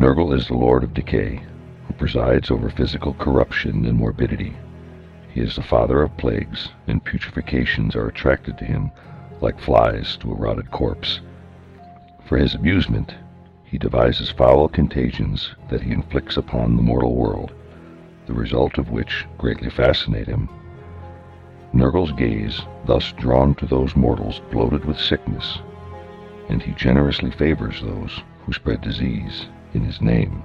Nurgle is the Lord of Decay, who presides over physical corruption and morbidity. He is the father of plagues, and putrefacients are attracted to him like flies to a rotted corpse. For his amusement, he devises foul contagions that he inflicts upon the mortal world, the result of which greatly fascinate him. Nurgle's gaze thus drawn to those mortals bloated with sickness, and he generously favors those who spread disease in his name.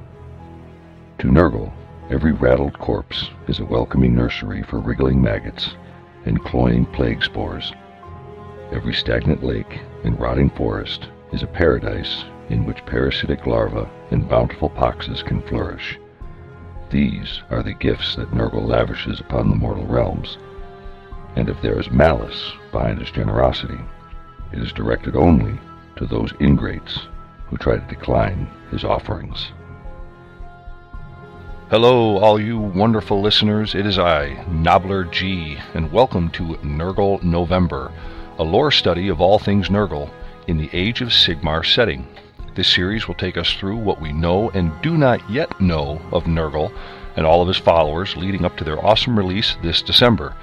To Nurgle, every rattled corpse is a welcoming nursery for wriggling maggots and cloying plague spores. Every stagnant lake and rotting forest is a paradise in which parasitic larvae and bountiful poxes can flourish. These are the gifts that Nurgle lavishes upon the mortal realms, and if there is malice behind his generosity, it is directed only to those ingrates who try to decline his offerings. Hello, all you wonderful listeners. It is I, Nobbler G, and welcome to Nurgle November, a lore study of all things Nurgle in the Age of Sigmar setting. This series will take us through what we know and do not yet know of Nurgle and all of his followers leading up to their awesome release this December.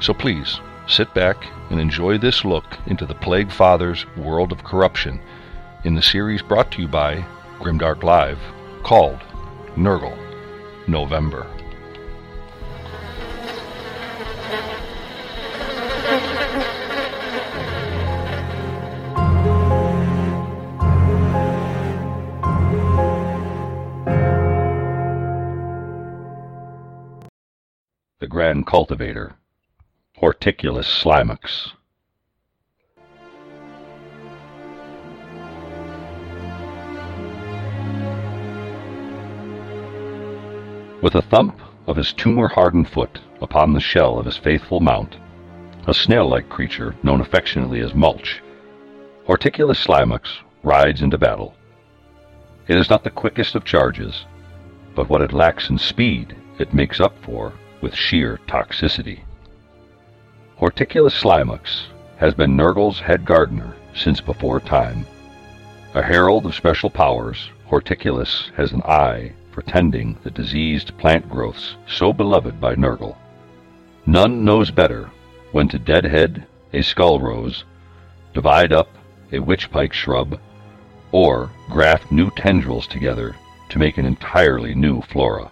So please, sit back and enjoy this look into the Plague Father's world of corruption in the series brought to you by Grimdark Live called Nurgle November. The Grand Cultivator, Horticulous Slimux. With a thump of his tumor-hardened foot upon the shell of his faithful mount, a snail-like creature known affectionately as Mulch, Horticulous Slimux rides into battle. It is not the quickest of charges, but what it lacks in speed it makes up for with sheer toxicity. Horticulous Slimux has been Nurgle's head gardener since before time. A herald of special powers, Horticulous has an eye for tending the diseased plant growths so beloved by Nurgle. None knows better when to deadhead a skull rose, divide up a witchpike shrub, or graft new tendrils together to make an entirely new flora.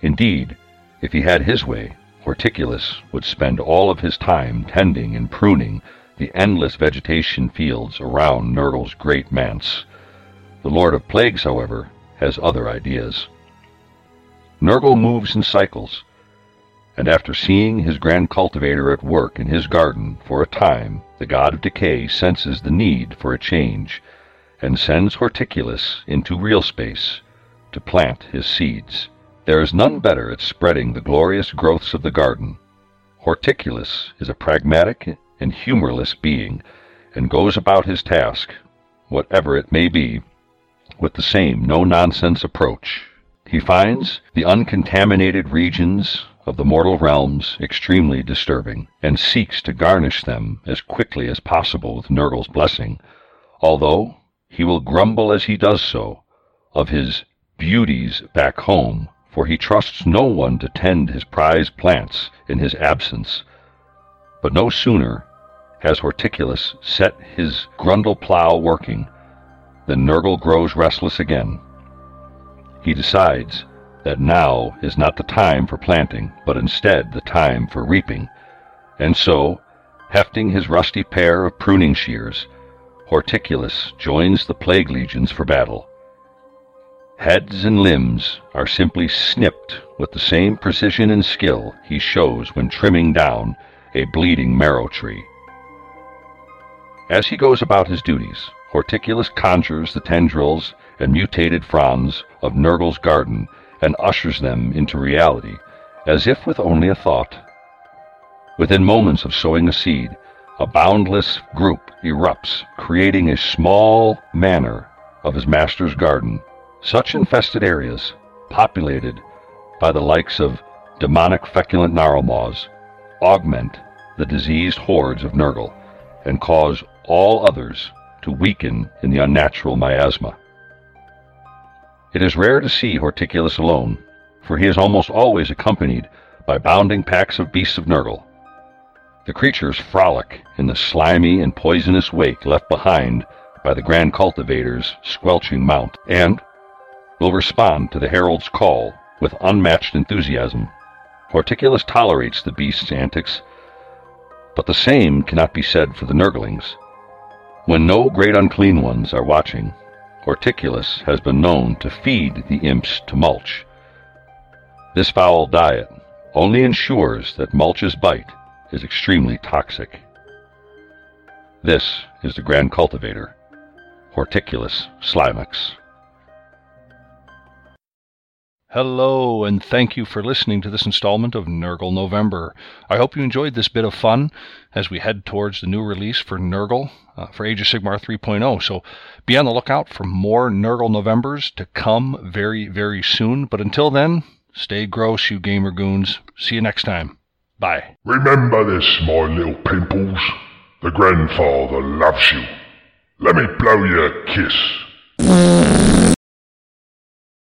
Indeed, if he had his way, Horticulous would spend all of his time tending and pruning the endless vegetation fields around Nurgle's great manse. The Lord of Plagues, however, has other ideas. Nurgle moves in cycles, and after seeing his grand cultivator at work in his garden for a time, the god of decay senses the need for a change and sends Horticulous into real space to plant his seeds. There is none better at spreading the glorious growths of the garden. Horticulous is a pragmatic and humorless being, and goes about his task, whatever it may be, with the same no-nonsense approach. He finds the uncontaminated regions of the mortal realms extremely disturbing, and seeks to garnish them as quickly as possible with Nurgle's blessing, although he will grumble as he does so of his beauties back home, for he trusts no one to tend his prized plants in his absence. But no sooner has Horticulous set his grundle plow working than Nurgle grows restless again. He decides that now is not the time for planting, but instead the time for reaping, and so, hefting his rusty pair of pruning shears, Horticulous joins the plague legions for battle. Heads and limbs are simply snipped with the same precision and skill he shows when trimming down a bleeding marrow tree. As he goes about his duties, Horticulous conjures the tendrils and mutated fronds of Nurgle's garden and ushers them into reality, as if with only a thought. Within moments of sowing a seed, a boundless group erupts, creating a small manor of his master's garden. Such infested areas, populated by the likes of demonic feculent gnarlmaws, augment the diseased hordes of Nurgle and cause all others to weaken in the unnatural miasma. It is rare to see Horticulous alone, for he is almost always accompanied by bounding packs of beasts of Nurgle. The creatures frolic in the slimy and poisonous wake left behind by the Grand Cultivator's squelching mount, and will respond to the Herald's call with unmatched enthusiasm. Horticulous tolerates the beast's antics, but the same cannot be said for the Nurglings. When no great unclean ones are watching, Horticulous has been known to feed the imps to mulch. This foul diet only ensures that mulch's bite is extremely toxic. This is the Grand Cultivator, Horticulous Slimux. Hello, and thank you for listening to this installment of Nurgle November. I hope you enjoyed this bit of fun as we head towards the new release for Nurgle uh, for Age of Sigmar 3.0. So be on the lookout for more Nurgle Novembers to come very, very soon. But until then, stay gross, you gamer goons. See you next time. Bye. Remember this, my little pimples. The grandfather loves you. Let me blow you a kiss.